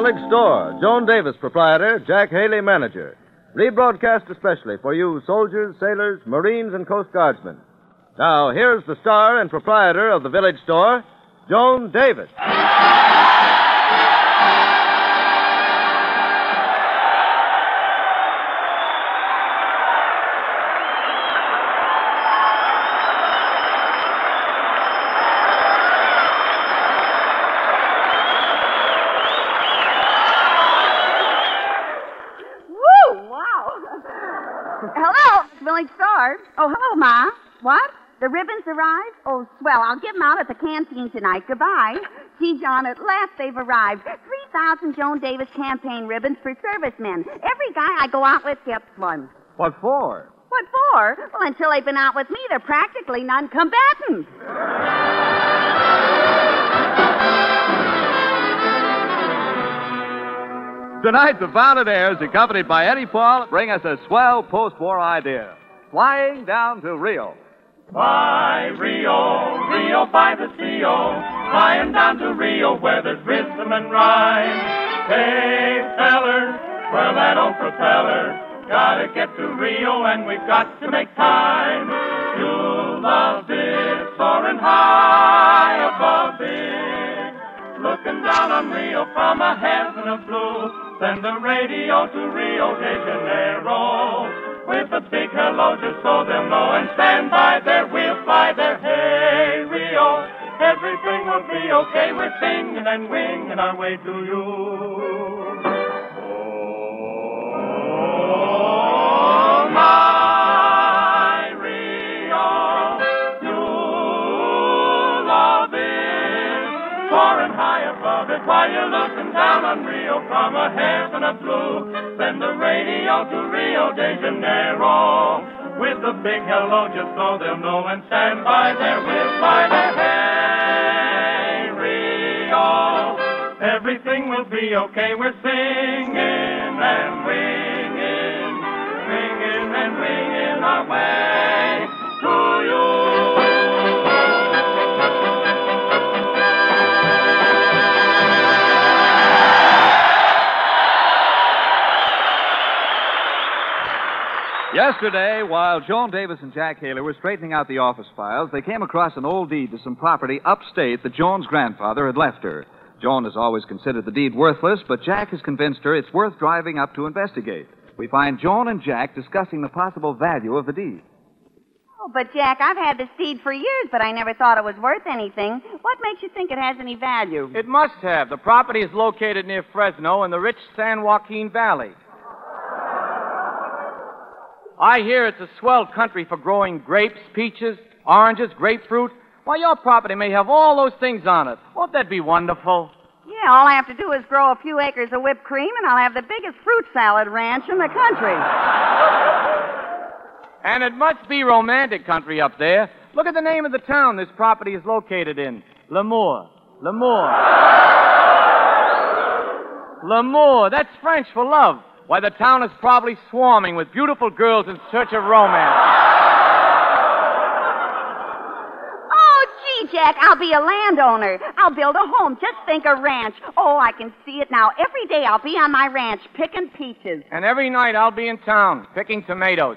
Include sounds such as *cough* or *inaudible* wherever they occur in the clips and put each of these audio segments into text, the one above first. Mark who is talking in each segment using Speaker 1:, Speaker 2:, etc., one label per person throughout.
Speaker 1: Village Store. Joan Davis, proprietor. Jack Haley, manager. Rebroadcast especially for you soldiers, sailors, Marines, and Coast Guardsmen. Now, here's the star and proprietor of the Village Store, Joan Davis.
Speaker 2: The ribbons arrived? Oh, swell. I'll give 'em out at the canteen tonight. Goodbye. Gee, John, at last they've arrived. 3,000 Joan Davis campaign ribbons for servicemen. Every guy I go out with gets one.
Speaker 1: What for?
Speaker 2: What for? Well, until they've been out with me, they're practically non-combatants.
Speaker 1: Tonight, the Fountainaires, accompanied by Eddie Paul, bring us a swell post-war idea. Flying down to Rio.
Speaker 3: By Rio, Rio by the Sea-O, oh, flying down to Rio where there's rhythm and rhyme. Hey, feller, twirl that old propeller, gotta get to Rio and we've got to make time. You'll love it, soaring high above it, looking down on Rio from a heaven of blue. Send the radio to Rio de Janeiro with a big hello just so they'll know and stand by there. We'll fly there. Hey, Rio, everything will be okay. We're singing and winging our way to you. Oh, while you're looking down on Rio from a Send the radio to Rio de Janeiro with a big hello just so they'll know and stand by there. We'll fly there. Hey, Rio, everything will be okay. We're singing and winging, singing and winging our way to you.
Speaker 4: Yesterday, while Joan Davis and Jack Haley were straightening out the office files, they came across an old deed to some property upstate that Joan's grandfather had left her. Joan has always considered the deed worthless, but Jack has convinced her it's worth driving up to investigate. We find Joan and Jack discussing the possible value of the deed.
Speaker 2: Oh, but Jack, I've had this deed for years, but I never thought it was worth anything. What makes you think it has any value?
Speaker 5: It must have. The property is located near Fresno in the rich San Joaquin Valley. I hear it's a swell country for growing grapes, peaches, oranges, grapefruit. Why, your property may have all those things on it. Won't that be wonderful?
Speaker 2: Yeah, all I have to do is grow a few acres of whipped cream, and I'll have the biggest fruit salad ranch in the country.
Speaker 5: And it must be romantic country up there. Look at the name of the town this property is located in. L'amour. L'amour. L'amour. That's French for love. Why, the town is probably swarming with beautiful girls in search of romance.
Speaker 2: Oh, gee, Jack, I'll be a landowner. I'll build a home. Just think a ranch. Oh, I can see it now. Every day I'll be on my ranch picking peaches.
Speaker 5: And every night I'll be in town picking tomatoes.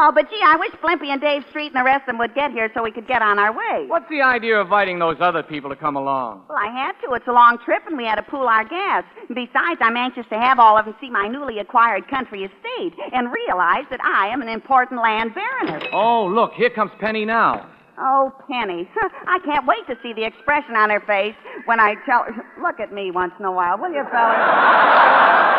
Speaker 2: Oh, but gee, I wish Blimpie and Dave Street and the rest of them would get here so we could get on our way.
Speaker 5: What's the idea of inviting those other people to come along?
Speaker 2: Well, I had to. It's a long trip, and we had to pool our gas. Besides, I'm anxious to have all of them see my newly acquired country estate and realize that I am an important land baroness.
Speaker 5: Oh, look, here comes Penny now.
Speaker 2: Oh, Penny. *laughs* I can't wait to see the expression on her face when I tell her. Look at me once in a while, will you, fellas? *laughs*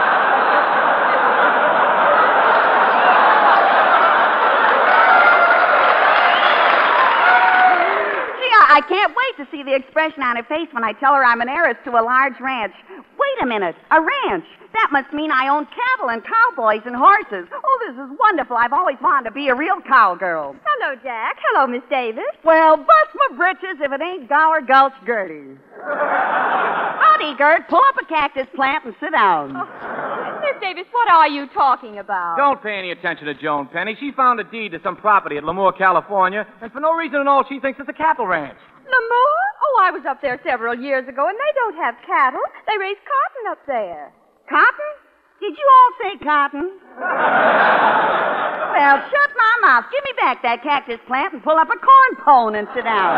Speaker 2: Gee, I, I can't wait to see the expression on her face when I tell her I'm an heiress to a large ranch. Wait a minute, a ranch? That must mean I own cattle and cowboys and horses. Oh, this is wonderful. I've always wanted to be a real cowgirl.
Speaker 6: Hello, Jack. Hello, Miss Davis.
Speaker 2: Well, bust my britches if it ain't Gower Gulch Gertie. Howdy, Gert. Pull up a cactus plant and sit down.
Speaker 6: Oh, Miss Davis, what are you talking about?
Speaker 5: Don't pay any attention to Joan Penny. She found a deed to some property at Lemoore, California, and for no reason at all, she thinks it's a cattle ranch.
Speaker 6: Lemoore? Oh, I was up there several years ago, and they don't have cattle. They raise cotton up there.
Speaker 2: Cotton? Did you all say cotton? *laughs* well, shut my mouth. Give me back that cactus plant and pull up a corn pone and sit down.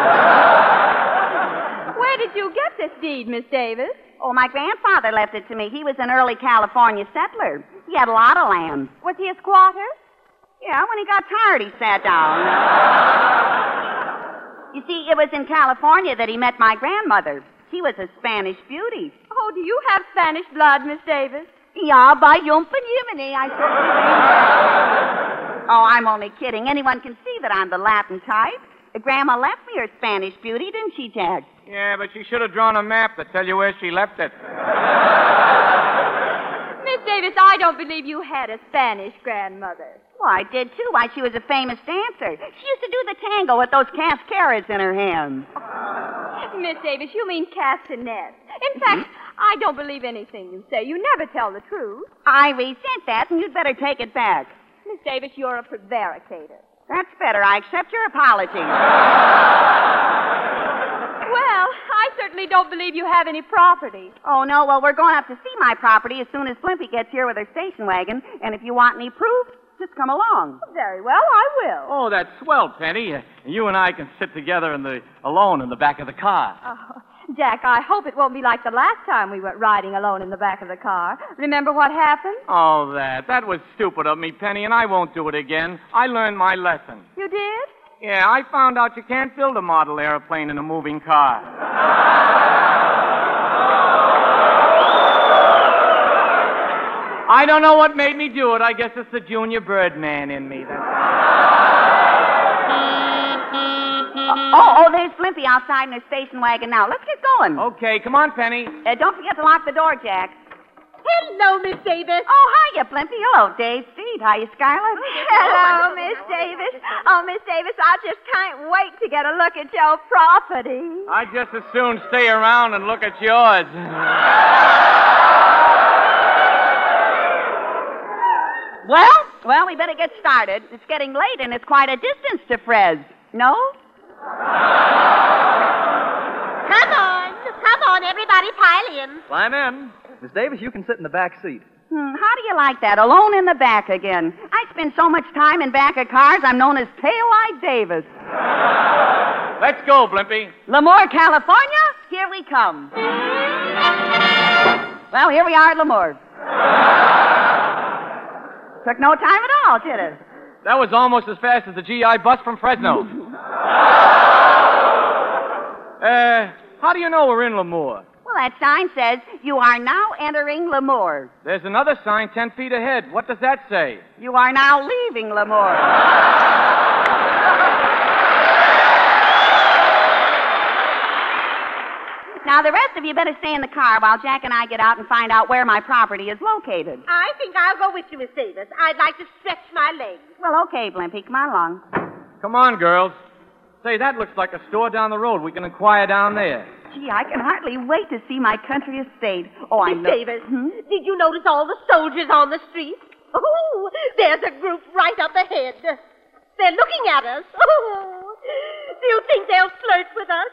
Speaker 6: Where did you get this deed, Miss Davis?
Speaker 2: Oh, my grandfather left it to me. He was an early California settler. He had a lot of land.
Speaker 6: Was he a squatter?
Speaker 2: Yeah, when he got tired, he sat down. *laughs* you see, it was in California that he met my grandmother. She was a Spanish beauty.
Speaker 6: Oh, do you have Spanish blood, Miss Davis?
Speaker 2: Yeah, by Yump and Yiminy, I certainly do. oh, I'm only kidding. Anyone can see that I'm the Latin type. Grandma left me her Spanish beauty, didn't she, Jack?
Speaker 5: Yeah, but she should have drawn a map to tell you where she left it.
Speaker 6: Miss Davis, I don't believe you had a Spanish grandmother.
Speaker 2: Well, I did too. Why, she was a famous dancer. She used to do the tango with those cascaras in her hands.
Speaker 6: Miss Davis, you mean castanets. In fact, hmm? I don't believe anything you say. You never tell the truth.
Speaker 2: I resent that, and you'd better take it back.
Speaker 6: Miss Davis, you're a prevaricator.
Speaker 2: That's better. I accept your apology. *laughs*
Speaker 6: Well, I certainly don't believe you have any property.
Speaker 2: Oh, no. Well, we're going up to see my property as soon as Blimpie gets here with her station wagon. And if you want any proof, just come along.
Speaker 6: Very well, I will.
Speaker 5: Oh, that's swell, Penny. You and I can sit together in the alone in the back of the car.
Speaker 6: Oh, Jack, I hope it won't be like the last time we went riding alone in the back of the car. Remember what happened?
Speaker 5: Oh, that. That was stupid of me, Penny, and I won't do it again. I learned my lesson.
Speaker 6: You did?
Speaker 5: Yeah, I found out you can't build a model airplane in a moving car. I don't know what made me do it. I guess it's the junior Birdman in me. That's...
Speaker 2: Oh, oh, there's Blimpie outside in her station wagon now. Let's get going.
Speaker 5: Okay, come on, Penny.
Speaker 2: Uh, don't forget to lock the door, Jack.
Speaker 6: Hello, Miss Davis.
Speaker 2: Oh, hiya, Blimpie. Hello, Dave Street. Hiya, Scarlett.
Speaker 6: Oh, Hello, oh, Miss oh, Davis. Oh, Miss Davis, I just can't wait to get a look at your property.
Speaker 5: I'd just as soon stay around and look at yours.
Speaker 2: Well, well, we better get started. It's getting late, and it's quite a distance to Fres. No?
Speaker 7: Come on. Come on, everybody pile in.
Speaker 4: Climb in. Miss Davis, you can sit in the back seat.
Speaker 2: Hmm, how do you like that? Alone in the back again. I spend so much time in back of cars, I'm known as Taillight Davis. *laughs*
Speaker 5: Let's go, Blimpie.
Speaker 2: Lemoore, California, here we come. Well, here we are at Lemoore. *laughs* Took no time at all, did it?
Speaker 5: That was almost as fast as the GI bus from Fresno. *laughs* uh, how do you know we're in Lemoore?
Speaker 2: Well, that sign says, You are now entering Lemoore.
Speaker 5: There's another sign ten feet ahead. What does that say?
Speaker 2: You are now leaving Lemoore. Now, the rest of you better stay in the car while Jack and I get out and find out where my property is located.
Speaker 7: I think I'll go with you, Miss Davis. I'd like to stretch my legs.
Speaker 2: Well, okay, Blimpie, come on along.
Speaker 5: Come on, girls. Say, that looks like a store down the road. We can inquire down there.
Speaker 2: Gee, I can hardly wait to see my country estate. Oh, I
Speaker 7: Miss
Speaker 2: know.
Speaker 7: Davis,
Speaker 2: Hmm?
Speaker 7: did you notice all the soldiers on the street? Oh, there's a group right up ahead. They're looking at us. Oh, do you think they'll flirt with us?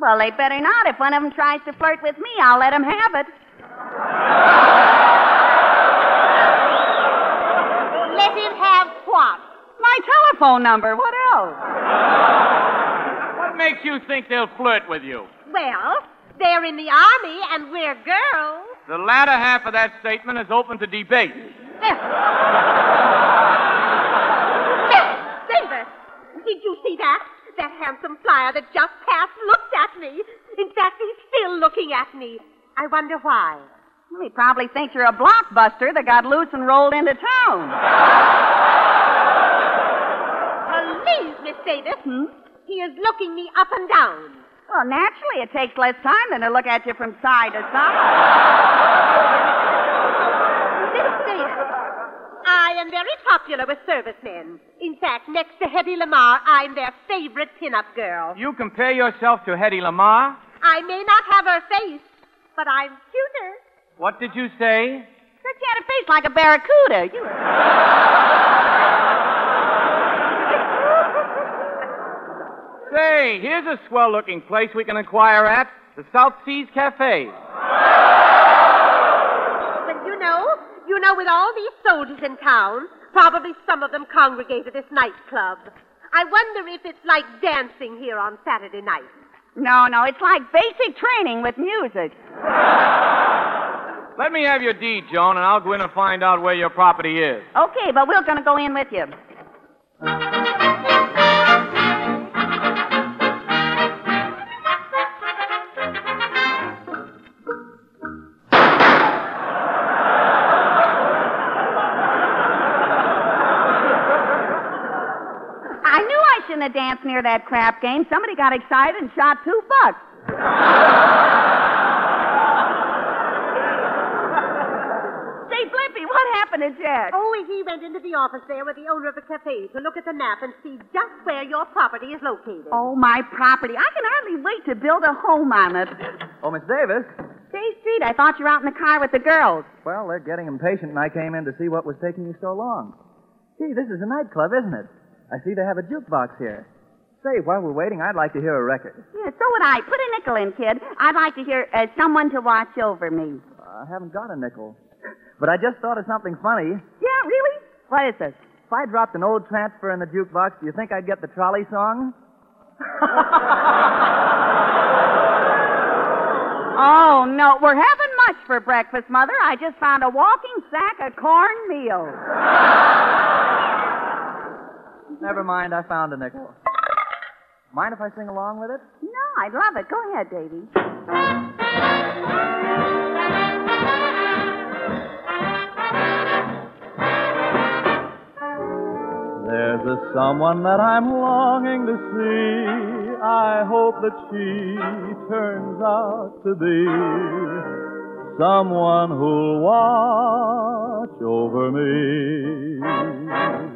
Speaker 2: Well, they'd better not. If one of them tries to flirt with me, I'll let him have it.
Speaker 7: Let him have what?
Speaker 2: My telephone number. What else?
Speaker 5: What makes you think they'll flirt with you?
Speaker 7: Well, they're in the army and we're girls.
Speaker 5: The latter half of that statement is open to debate. *laughs*
Speaker 7: Miss Davis, did you see that? That handsome flyer that just passed looked at me. In fact, he's still looking at me. I wonder why.
Speaker 2: Well, he probably thinks you're a blockbuster that got loose and rolled into town.
Speaker 7: Please, Miss Davis. Hmm? He is looking me up and down.
Speaker 2: Well, naturally, it takes less time than to look at you from side to side.
Speaker 7: Miss I am very popular with servicemen. In fact, next to Hedy Lamarr, I'm their favorite pin-up girl.
Speaker 5: You compare yourself to Hedy Lamarr?
Speaker 7: I may not have her face, but I'm cuter.
Speaker 5: What did you say?
Speaker 2: Said you had a face like a barracuda. You...
Speaker 5: Say, here's a swell looking place we can inquire at the South Seas Cafe.
Speaker 7: Well, you know, you know, with all these soldiers in town, probably some of them congregate at this nightclub. I wonder if it's like dancing here on Saturday night.
Speaker 2: No, no, it's like basic training with music.
Speaker 5: Let me have your deed, Joan, and I'll go in and find out where your property is.
Speaker 2: Okay, but we're going to go in with you. Near that crap game. Somebody got excited and shot two bucks. *laughs* Say, Blimpie, what happened to Jack?
Speaker 7: Oh, he went into the office there with the owner of the cafe to look at the map and see just where your property is located.
Speaker 2: Oh, my property. I can hardly wait to build a home on it.
Speaker 8: Oh, Miss Davis.
Speaker 2: Say, Street, I thought you were out in the car with the girls.
Speaker 8: Well, they're getting impatient, and I came in to see what was taking you so long. Gee, this is a nightclub, isn't it? I see they have a jukebox here. Say, while we're waiting, I'd like to hear a record.
Speaker 2: Yeah, so would I. Put a nickel in, kid. I'd like to hear uh, someone to watch over me.
Speaker 8: I haven't got a nickel. But I just thought of something funny.
Speaker 2: Yeah, really? What is this?
Speaker 8: If I dropped an old transfer in the jukebox, do you think I'd get the trolley song? *laughs*
Speaker 2: Oh, no. We're having much for breakfast, Mother. I just found a walking sack of cornmeal.
Speaker 8: Never mind, I found a nickel. Mind if I sing along with it?
Speaker 2: No, I'd love it. Go ahead, Davy.
Speaker 9: There's a someone that I'm longing to see. I hope that she turns out to be someone who'll watch over me.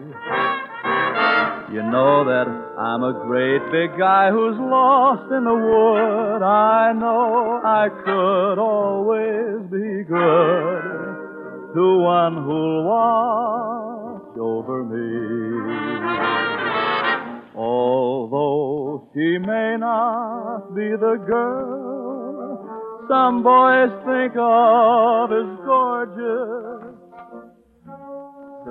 Speaker 9: You know that I'm a great big guy who's lost in the wood. I know I could always be good to one who'll watch over me. Although she may not be the girl some boys think of as gorgeous,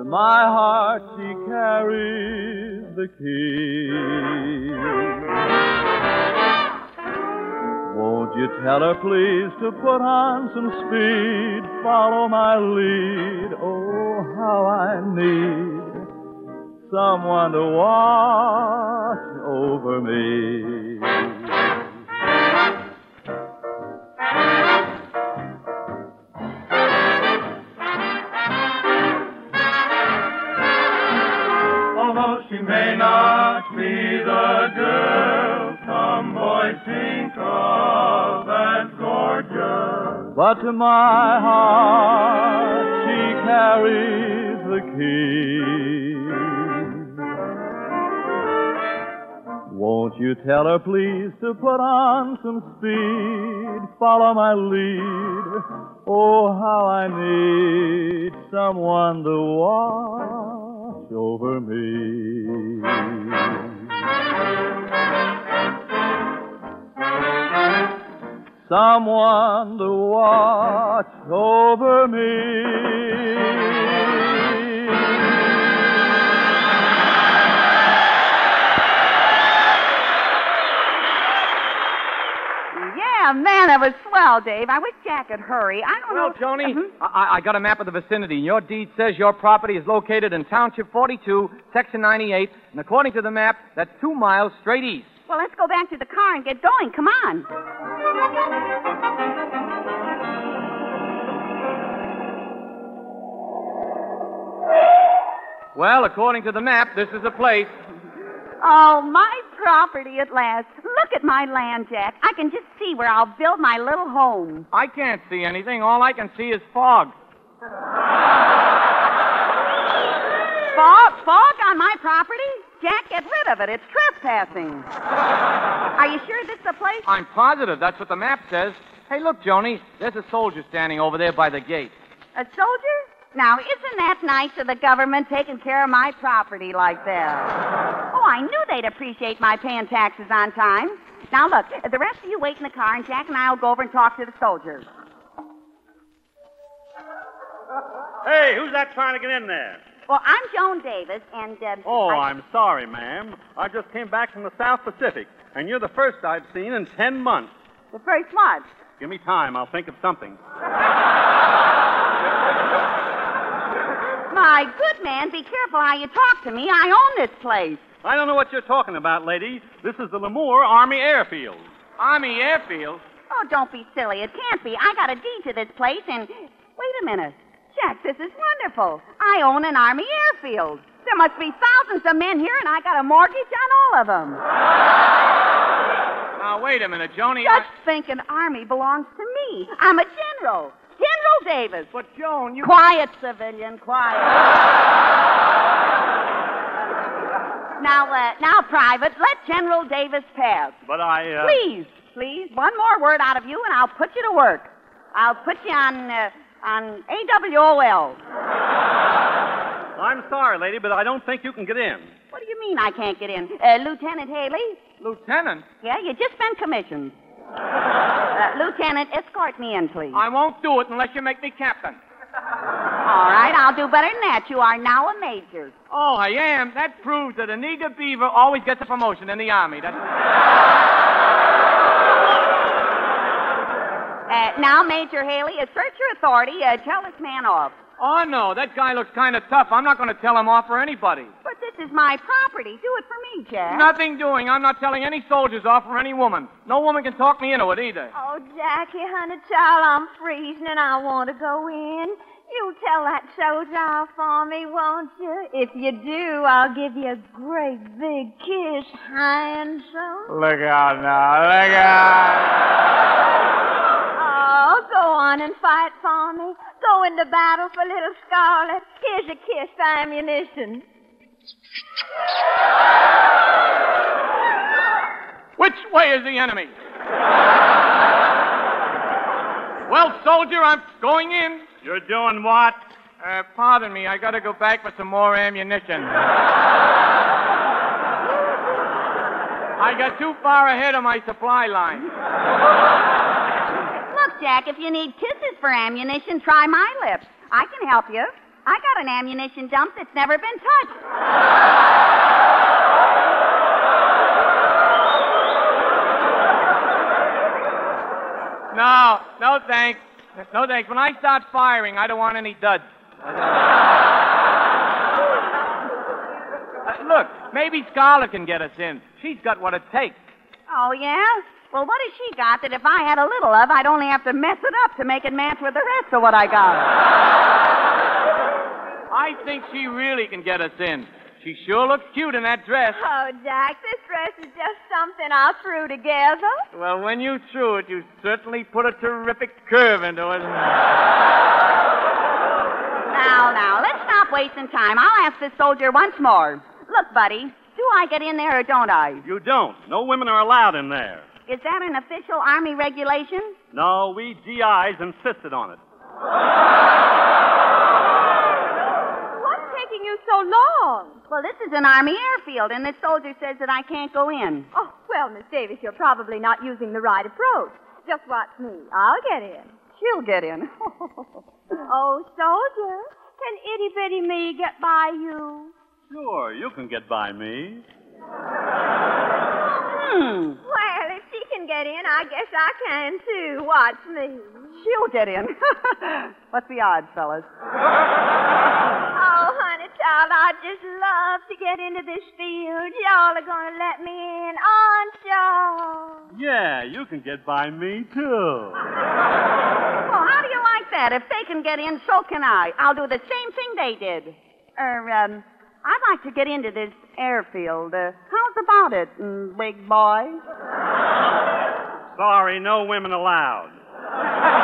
Speaker 9: to my heart she carries the key. Won't you tell her, please, to put on some speed, follow my lead? Oh, how I need someone to watch over me.
Speaker 3: May not be the girl some boys think of as gorgeous.
Speaker 9: But to my heart she carries the key. Won't you tell her, please, to put on some speed, follow my lead? Oh, how I need someone to over me. Someone to watch over me.
Speaker 2: Yeah, man, that was swell, Dave. I wish Jack could hurry. I don't
Speaker 5: Well,
Speaker 2: know.
Speaker 5: Joni,
Speaker 2: Mhm.
Speaker 5: I, I got a map of the vicinity, and your deed says your property is located in Township 42, Section 98, and according to the map, that's two miles straight east.
Speaker 2: Well, let's go back to the car and get going. Come on.
Speaker 5: Well, according to the map, this is the place.
Speaker 2: Oh, my property at last. Look at my land, Jack. I can just see where I'll build my little home.
Speaker 5: I can't see anything. All I can see is fog.
Speaker 2: Fog? Fog on my property? Jack, get rid of it. It's trespassing. Are you sure this is the place?
Speaker 5: I'm positive that's what the map says. Hey, look, Joni. There's a soldier standing over there by the gate.
Speaker 2: A soldier? Now, isn't that nice of the government taking care of my property like that? I knew they'd appreciate my paying taxes on time. Now, look, the rest of you wait in the car, and Jack and I will go over and talk to the soldiers.
Speaker 10: Hey, who's that trying to get in there?
Speaker 2: Well, I'm Joan Davis, and. Uh,
Speaker 10: Oh,
Speaker 2: I...
Speaker 10: I'm sorry, ma'am. I just came back from the South Pacific, and you're the first I've seen in ten months.
Speaker 2: The first what?
Speaker 10: Give me time. I'll think of something.
Speaker 2: My good man, be careful how you talk to me. I own this place.
Speaker 10: I don't know what you're talking about, lady. This is the Lemoore Army Airfield.
Speaker 5: Army Airfield?
Speaker 2: Oh, don't be silly. It can't be. I got a deed to this place, and. Wait a minute. Jack, this is wonderful. I own an Army airfield. There must be thousands of men here, and I got a mortgage on all of them.
Speaker 5: Now, wait a minute, Joni.
Speaker 2: Just think an Army belongs to me. I'm a general. General Davis.
Speaker 5: But, Joan, you.
Speaker 2: Quiet, civilian, quiet. Now, uh, now, Private, let General Davis pass.
Speaker 10: But I. Uh...
Speaker 2: Please, please, one more word out of you, and I'll put you to work. I'll put you on uh, on AWOL.
Speaker 10: I'm sorry, lady, but I don't think you can get in.
Speaker 2: What do you mean I can't get in? Uh, Lieutenant Haley?
Speaker 5: Lieutenant?
Speaker 2: Yeah, you just been commissioned. Uh, Lieutenant, escort me in, please.
Speaker 5: I won't do it unless you make me captain.
Speaker 2: All right, I'll do better than that. You are now a major.
Speaker 5: Oh, I am. That proves that Anita Beaver always gets a promotion in the Army. That's...
Speaker 2: Uh, now, Major Haley, assert your authority. Uh, tell this man off.
Speaker 5: Oh, no, that guy looks kind of tough. I'm not going to tell him off for anybody.
Speaker 2: But this is my property. Do it for me, Jack.
Speaker 5: Nothing doing. I'm not telling any soldiers off for any woman. No woman can talk me into it either.
Speaker 6: Oh, Jackie, honey, child, I'm freezing and I want to go in. You tell that soldier off for me, won't you? If you do, I'll give you a great big kiss, handsome.
Speaker 5: Look out now. Look out.
Speaker 6: Oh, go on and fight for me. Go into battle for little Scarlet. Here's a kiss for ammunition.
Speaker 5: Which way is the enemy? well, soldier, I'm going in.
Speaker 10: You're doing what?
Speaker 5: Uh, pardon me, I gotta go back for some more ammunition. *laughs* I got too far ahead of my supply line.
Speaker 2: Look, Jack, if you need kisses for ammunition, try my lips. I can help you. I got an ammunition dump that's never been touched.
Speaker 5: No, no thanks. No thanks. When I start firing, I don't want any duds. Uh, look, maybe Scarlet can get us in. She's got what it takes.
Speaker 2: Oh, yeah? Well, what has she got that if I had a little of, I'd only have to mess it up to make it match with the rest of what I got?
Speaker 5: I think she really can get us in. She sure looks cute in that dress.
Speaker 6: Oh, Jack, this dress is just something I threw together.
Speaker 5: Well, when you threw it, you certainly put a terrific curve into it.
Speaker 2: Now, now, let's stop wasting time. I'll ask this soldier once more. Look, buddy, do I get in there or don't I?
Speaker 10: You don't. No women are allowed in there.
Speaker 2: Is that an official Army regulation?
Speaker 10: No, we GIs insisted on it.
Speaker 6: What's taking you so long?
Speaker 2: Well, this is an Army airfield, and this soldier says that I can't go in.
Speaker 6: Oh, well, Miss Davis, you're probably not using the right approach. Just watch me. I'll get in.
Speaker 2: She'll get in. *laughs* *laughs*
Speaker 6: oh, soldier, can itty bitty me get by you?
Speaker 10: Sure, you can get by me.
Speaker 2: Hmm.
Speaker 6: Well, if she can get in, I guess I can too. Watch me.
Speaker 2: She'll get in. *laughs* What's the odds, fellas?
Speaker 6: Child, I'd just love to get into this field. Y'all are going to let me in, aren't y'all?
Speaker 10: Yeah, you can get by me, too. *laughs*
Speaker 2: Well, how do you like that? If they can get in, so can I. I'll do the same thing they did. Er, um, I'd like to get into this airfield. Uh, how's about it, mm, big boy?
Speaker 10: Sorry, no women allowed. *laughs*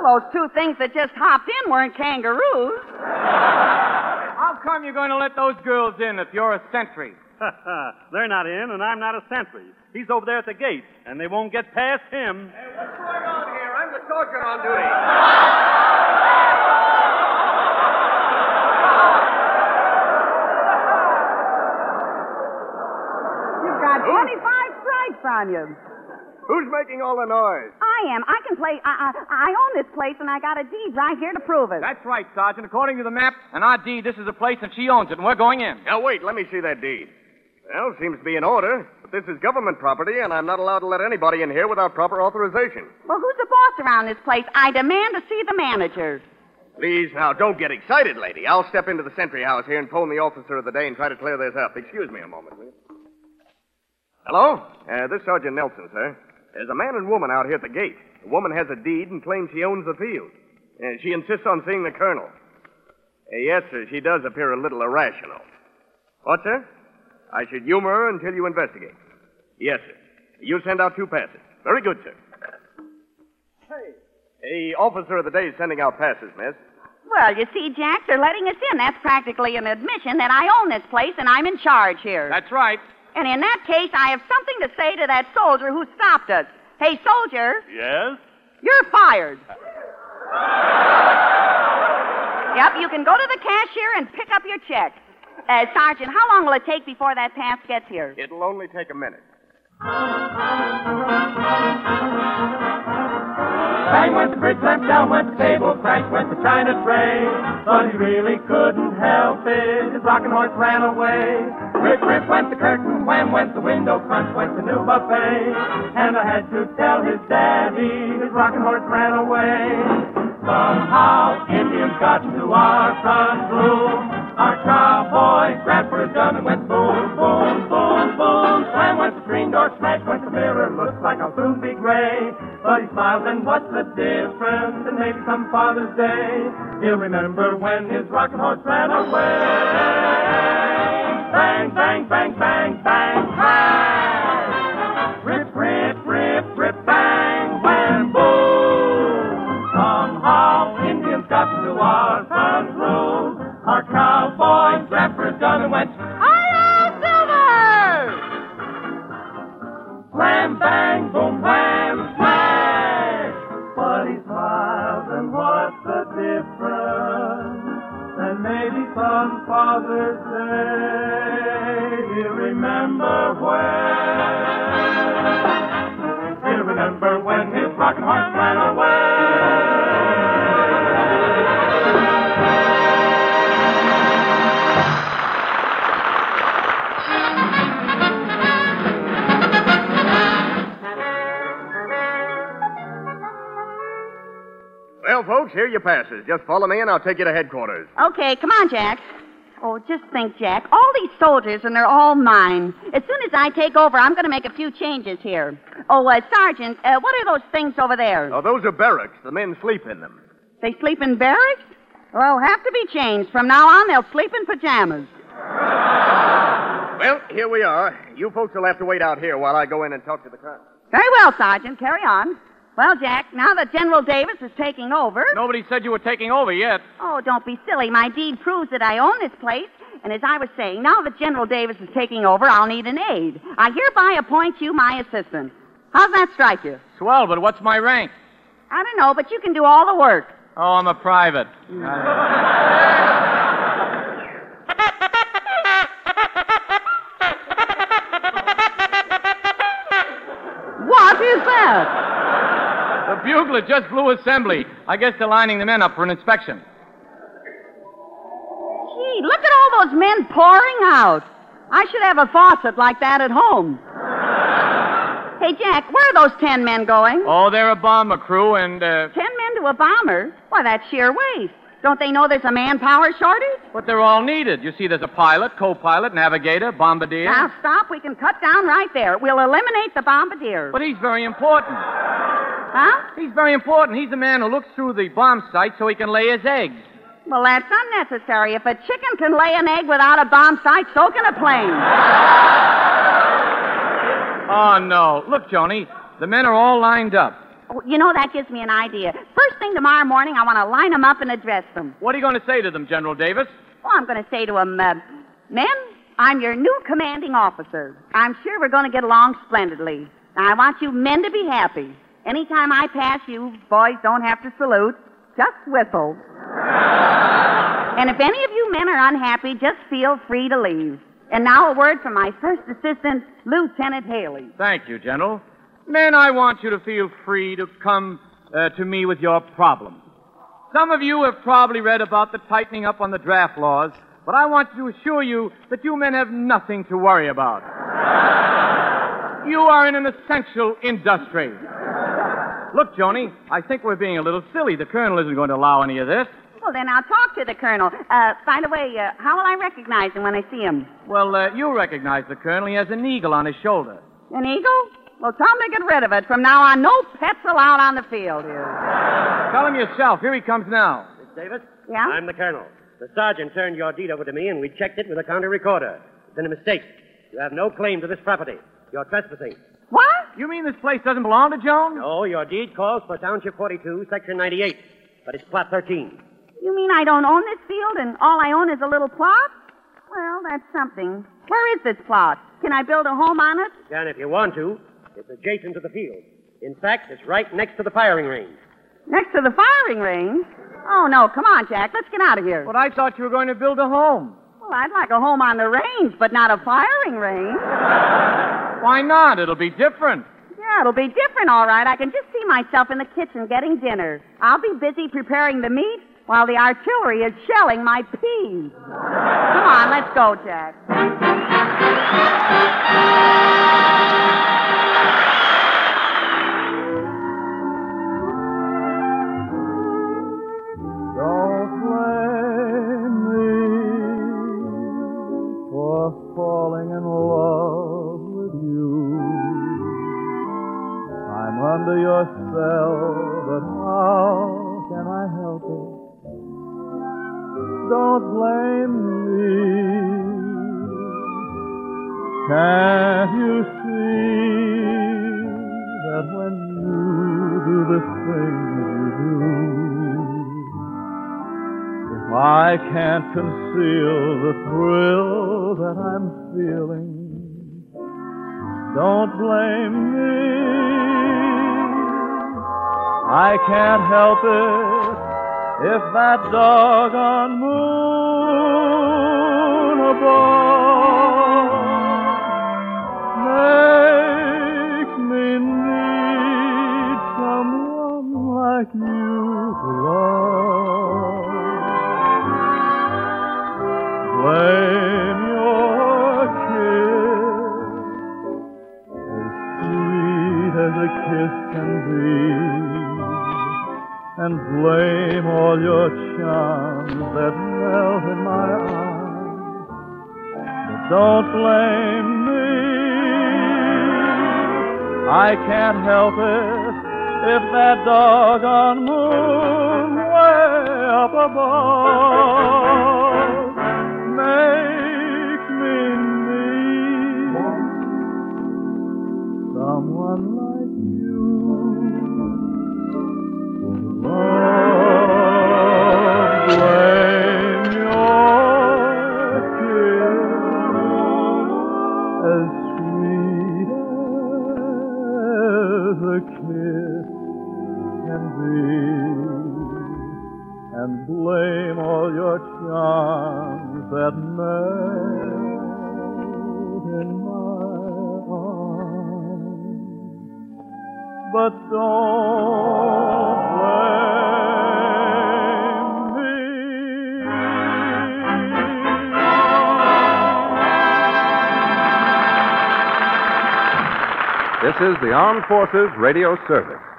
Speaker 2: Well, those two things that just hopped in weren't kangaroos. *laughs*
Speaker 5: How come you're going to let those girls in if you're a sentry? *laughs*
Speaker 10: They're not in, and I'm not a sentry. He's over there at the gate, and they won't get past him.
Speaker 11: Hey, what's going on here? I'm the sergeant on duty. *laughs*
Speaker 2: You've got 25 stripes on you.
Speaker 11: Who's making all the noise?
Speaker 2: I am. I can play. I, I, I own this place, and I got a deed right here to prove it.
Speaker 5: That's right, Sergeant. According to the map and our deed, this is the place and she owns it, and we're going in.
Speaker 11: Now, wait, let me see that deed. Well, seems to be in order, but this is government property, and I'm not allowed to let anybody in here without proper authorization.
Speaker 2: Well, who's the boss around this place? I demand to see the manager.
Speaker 11: Please, now, don't get excited, lady. I'll step into the sentry house here and phone the officer of the day and try to clear this up. Excuse me a moment, will you? Hello? Uh, this Sergeant Nelson, sir. There's a man and woman out here at the gate. The woman has a deed and claims she owns the field. Uh, she insists on seeing the colonel. Uh, yes, sir, she does appear a little irrational. What, sir? I should humor her until you investigate. Yes, sir. You send out two passes. Very good, sir. Hey. The officer of the day is sending out passes, miss.
Speaker 2: Well, you see, Jack, they're letting us in. That's practically an admission that I own this place and I'm in charge here.
Speaker 5: That's right.
Speaker 2: And in that case, I have something to say to that soldier who stopped us. Hey, soldier,
Speaker 10: Yes?
Speaker 2: you're fired. yep, you can go to the cashier and pick up your check. Uh, Sergeant, how long will it take before that pass gets here?
Speaker 11: It'll only take a minute.
Speaker 3: Bang went the fridge lamp, down went the table, crash went the china tray. But he really couldn't help it, his rocking horse ran away. Rip, rip went the curtain, wham went the window, crunch went the new buffet. And I had to tell his daddy, his rocking horse ran away. Somehow Indians got to our front room. Our cowboy grabbed for his gun and went boom, boom, boom, boom. Slam went the screen door, smash went the mirror. Looks like I'll soon be gray. But he smiles and what's the difference? And maybe some Father's Day he'll remember when his rocking horse ran away. Bang, bang, bang, bang, bang, bang. Rip, rip, rip, rip, bang, wham, boom. Somehow Indians got to our front room. Our cowboys, his gun and went,
Speaker 2: Hi-yo, Silver!
Speaker 3: Slam, bang, boom, wham, smash. But he smiles, and what's the difference? And maybe some Father's rocking horse ran away.
Speaker 11: Well, folks, here your passes. Just follow me, and I'll take you to headquarters.
Speaker 2: Okay, come on, Jack. Oh, just think, Jack. All these soldiers, and they're all mine. As soon as I take over, I'm going to make a few changes here. Oh, uh, Sergeant, uh, what are those things over there?
Speaker 11: Oh, those are barracks. The men sleep in them.
Speaker 2: They sleep in barracks? Well, have to be changed. From now on, they'll sleep in pajamas.
Speaker 11: Well, here we are. You folks will have to wait out here while I go in and talk to the colonel.
Speaker 2: Very well, Sergeant. Carry on. Well, Jack, now that General Davis is taking over.
Speaker 5: Nobody said you were taking over yet.
Speaker 2: Oh, don't be silly. My deed proves that I own this place. And as I was saying, now that General Davis is taking over, I'll need an aide. I hereby appoint you my assistant. How's that strike you?
Speaker 5: Swell, but what's my rank?
Speaker 2: I don't know, but you can do all the work.
Speaker 5: Oh, I'm a private.
Speaker 2: What is that?
Speaker 5: The bugler just blew assembly. I guess they're lining the men up for an inspection.
Speaker 2: Gee, look at all those men pouring out. I should have a faucet like that at home. Hey, Jack, where are those ten men going?
Speaker 5: Oh, they're a bomber crew, and, uh,
Speaker 2: Ten men to a bomber? Why, that's sheer waste. Don't they know there's a manpower shortage?
Speaker 5: but they're all needed. You see, there's a pilot, co-pilot, navigator, bombardier.
Speaker 2: Now, stop. We can cut down right there. We'll eliminate the bombardier.
Speaker 5: But he's very important.
Speaker 2: Huh?
Speaker 5: He's very important. He's the man who looks through the bomb sight so he can lay his eggs.
Speaker 2: Well, that's unnecessary. If a chicken can lay an egg without a bomb sight, so can a plane.
Speaker 5: Oh, no. Look, Joni, the men are all lined up.
Speaker 2: Oh, you know, that gives me an idea. First thing tomorrow morning, I want to line them up and address them.
Speaker 5: What are you going to say to them, General Davis?
Speaker 2: Well, I'm going to say to them, uh, men, I'm your new commanding officer. I'm sure we're going to get along splendidly. I want you men to be happy. Anytime I pass you, boys don't have to salute. Just whistle. *laughs* and if any of you men are unhappy, just feel free to leave. And now a word from my first assistant, Lieutenant Haley.
Speaker 5: Thank you, General. Men, I want you to feel free to come uh, to me with your problems. Some of you have probably read about the tightening up on the draft laws, but I want to assure you that you men have nothing to worry about. *laughs* you are in an essential industry. Look, Joni, I think we're being a little silly. The colonel isn't going to allow any of this.
Speaker 2: Well, then I'll talk to the colonel. Uh, by the way, uh, how will I recognize him when I see him?
Speaker 5: Well, uh, you recognize the colonel. He has an eagle on his shoulder.
Speaker 2: An eagle? Well, tell him to get rid of it. From now on, no pets allowed on the field here.
Speaker 5: Tell him yourself. Here he comes now.
Speaker 12: Miss Davis?
Speaker 2: Yeah?
Speaker 12: I'm the colonel. The sergeant turned your deed over to me, and we checked it with a county recorder. It's been a mistake. You have no claim to this property. You're trespassing.
Speaker 2: What?
Speaker 5: You mean this place doesn't belong to Joan?
Speaker 12: No, your deed calls for Township 42, Section 98, but it's Plot 13.
Speaker 2: You mean I don't own this field and all I own is a little plot? Well, that's something. Where is this plot? Can I build a home on it?
Speaker 12: You can if you want to. It's adjacent to the field. In fact, it's right next to the firing range.
Speaker 2: Next to the firing range? Oh, no. Come on, Jack. Let's get out of here.
Speaker 5: But I thought you were going to build a home.
Speaker 2: Well, I'd like a home on the range, but not a firing range. *laughs*
Speaker 5: Why not? It'll be different.
Speaker 2: Yeah, it'll be different, all right. I can just see myself in the kitchen getting dinner. I'll be busy preparing the meat while the artillery is shelling my peas. Come on, let's go, Jack.
Speaker 9: Don't blame me for falling in love with you. I'm under your spell, but how can I help it? Don't blame me. Can't you see that when you do the things you do, I can't conceal the thrill that I'm feeling. Don't blame me. I can't help it if that doggone moon above makes me need someone like you to love. Blame your kiss, as sweet as a kiss can be, and blame all your charms that melt in my arms. But don't blame me. I can't help it if that doggone moon way up above makes me blame all your charms that melt in my arms. But don't blame me.
Speaker 1: This is the Armed Forces Radio Service.